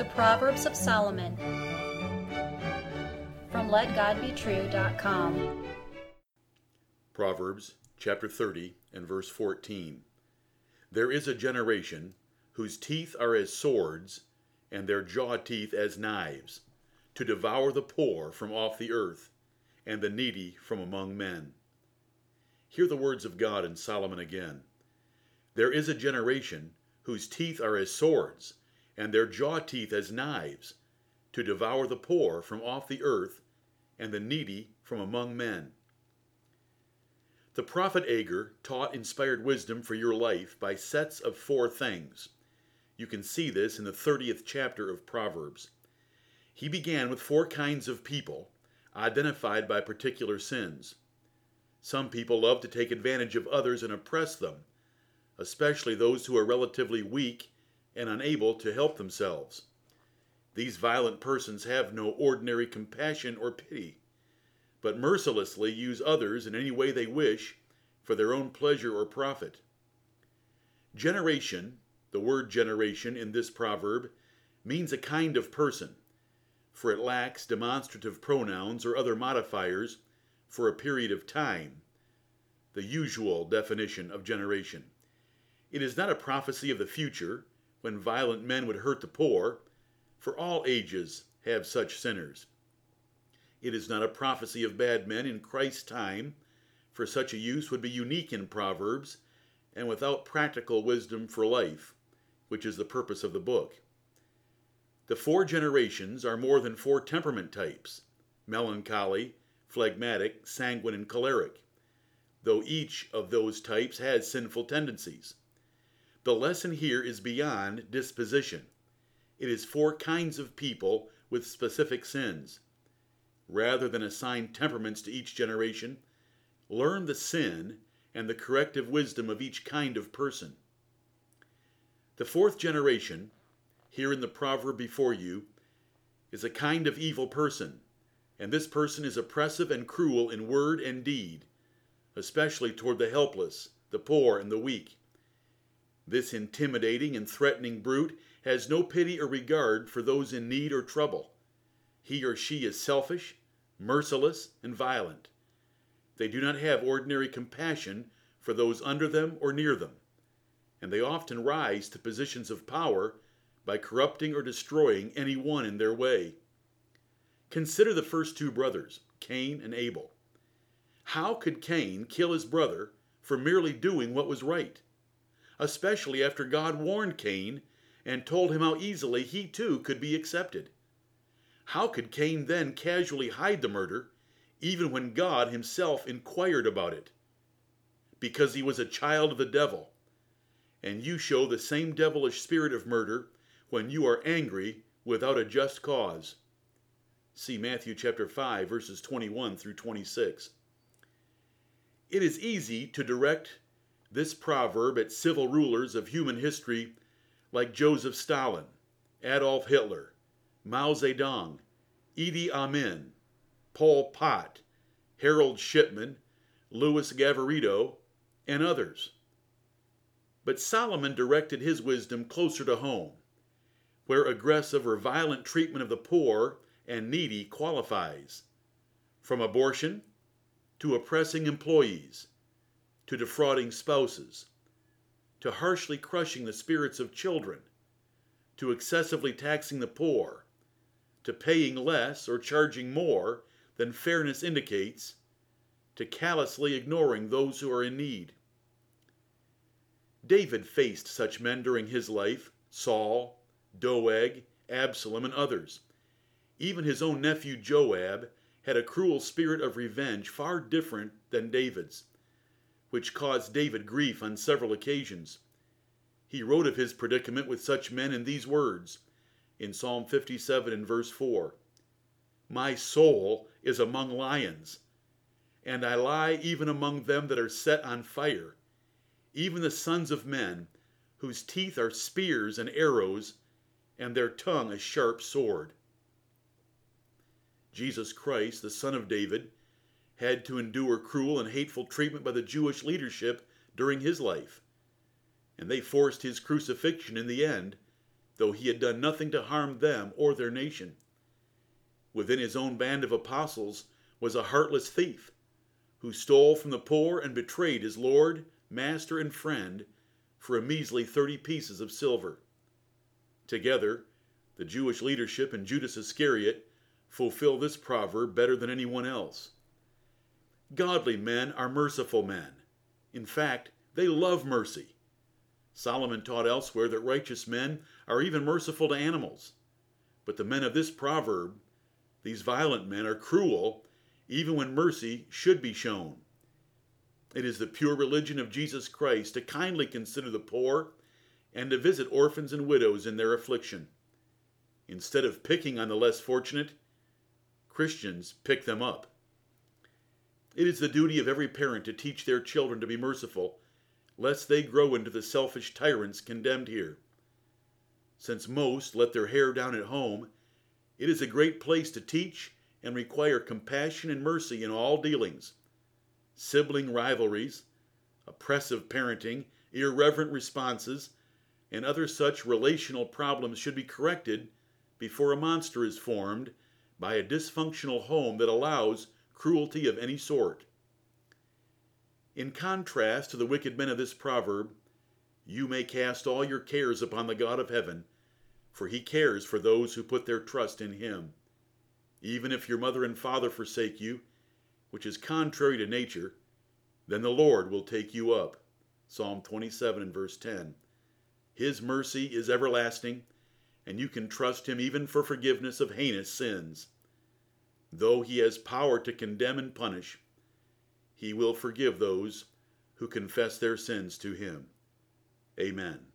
The Proverbs of Solomon from LetGodBetrue.com. Proverbs chapter 30 and verse 14. There is a generation whose teeth are as swords, and their jaw teeth as knives, to devour the poor from off the earth, and the needy from among men. Hear the words of God in Solomon again. There is a generation whose teeth are as swords, and their jaw teeth as knives, to devour the poor from off the earth, and the needy from among men. The prophet Agur taught inspired wisdom for your life by sets of four things. You can see this in the 30th chapter of Proverbs. He began with four kinds of people, identified by particular sins. Some people love to take advantage of others and oppress them, especially those who are relatively weak and unable to help themselves. These violent persons have no ordinary compassion or pity, but mercilessly use others in any way they wish for their own pleasure or profit. Generation, the word generation in this proverb, means a kind of person, for it lacks demonstrative pronouns or other modifiers for a period of time, the usual definition of generation. It is not a prophecy of the future, when violent men would hurt the poor, for all ages have such sinners. It is not a prophecy of bad men in Christ's time, for such a use would be unique in Proverbs and without practical wisdom for life, which is the purpose of the book. The four generations are more than four temperament types melancholy, phlegmatic, sanguine, and choleric, though each of those types has sinful tendencies. The lesson here is beyond disposition. It is four kinds of people with specific sins. Rather than assign temperaments to each generation, learn the sin and the corrective wisdom of each kind of person. The fourth generation, here in the proverb before you, is a kind of evil person, and this person is oppressive and cruel in word and deed, especially toward the helpless, the poor, and the weak. This intimidating and threatening brute has no pity or regard for those in need or trouble. He or she is selfish, merciless, and violent. They do not have ordinary compassion for those under them or near them, and they often rise to positions of power by corrupting or destroying any one in their way. Consider the first two brothers, Cain and Abel. How could Cain kill his brother for merely doing what was right? Especially after God warned Cain and told him how easily he too could be accepted. How could Cain then casually hide the murder, even when God himself inquired about it? Because he was a child of the devil. And you show the same devilish spirit of murder when you are angry without a just cause. See Matthew chapter 5 verses 21 through 26. It is easy to direct this proverb at civil rulers of human history like Joseph Stalin, Adolf Hitler, Mao Zedong, Idi Amin, Pol Pot, Harold Shipman, Louis Garavito, and others. But Solomon directed his wisdom closer to home, where aggressive or violent treatment of the poor and needy qualifies, from abortion to oppressing employees to defrauding spouses, to harshly crushing the spirits of children, to excessively taxing the poor, to paying less or charging more than fairness indicates, to callously ignoring those who are in need. David faced such men during his life Saul, Doeg, Absalom, and others. Even his own nephew Joab had a cruel spirit of revenge far different than David's which caused David grief on several occasions. He wrote of his predicament with such men in these words in Psalm 57 and verse 4 My soul is among lions, and I lie even among them that are set on fire, even the sons of men, whose teeth are spears and arrows, and their tongue a sharp sword. Jesus Christ, the Son of David, had to endure cruel and hateful treatment by the Jewish leadership during his life. And they forced his crucifixion in the end, though he had done nothing to harm them or their nation. Within his own band of apostles was a heartless thief who stole from the poor and betrayed his Lord, master, and friend for a measly thirty pieces of silver. Together, the Jewish leadership and Judas Iscariot fulfill this proverb better than anyone else. Godly men are merciful men. In fact, they love mercy. Solomon taught elsewhere that righteous men are even merciful to animals. But the men of this proverb, these violent men, are cruel even when mercy should be shown. It is the pure religion of Jesus Christ to kindly consider the poor and to visit orphans and widows in their affliction. Instead of picking on the less fortunate, Christians pick them up. It is the duty of every parent to teach their children to be merciful, lest they grow into the selfish tyrants condemned here. Since most let their hair down at home, it is a great place to teach and require compassion and mercy in all dealings. Sibling rivalries, oppressive parenting, irreverent responses, and other such relational problems should be corrected before a monster is formed by a dysfunctional home that allows cruelty of any sort. In contrast to the wicked men of this proverb, you may cast all your cares upon the God of heaven, for he cares for those who put their trust in him. Even if your mother and father forsake you, which is contrary to nature, then the Lord will take you up. Psalm 27 and verse 10. His mercy is everlasting, and you can trust him even for forgiveness of heinous sins. Though he has power to condemn and punish, he will forgive those who confess their sins to him. Amen.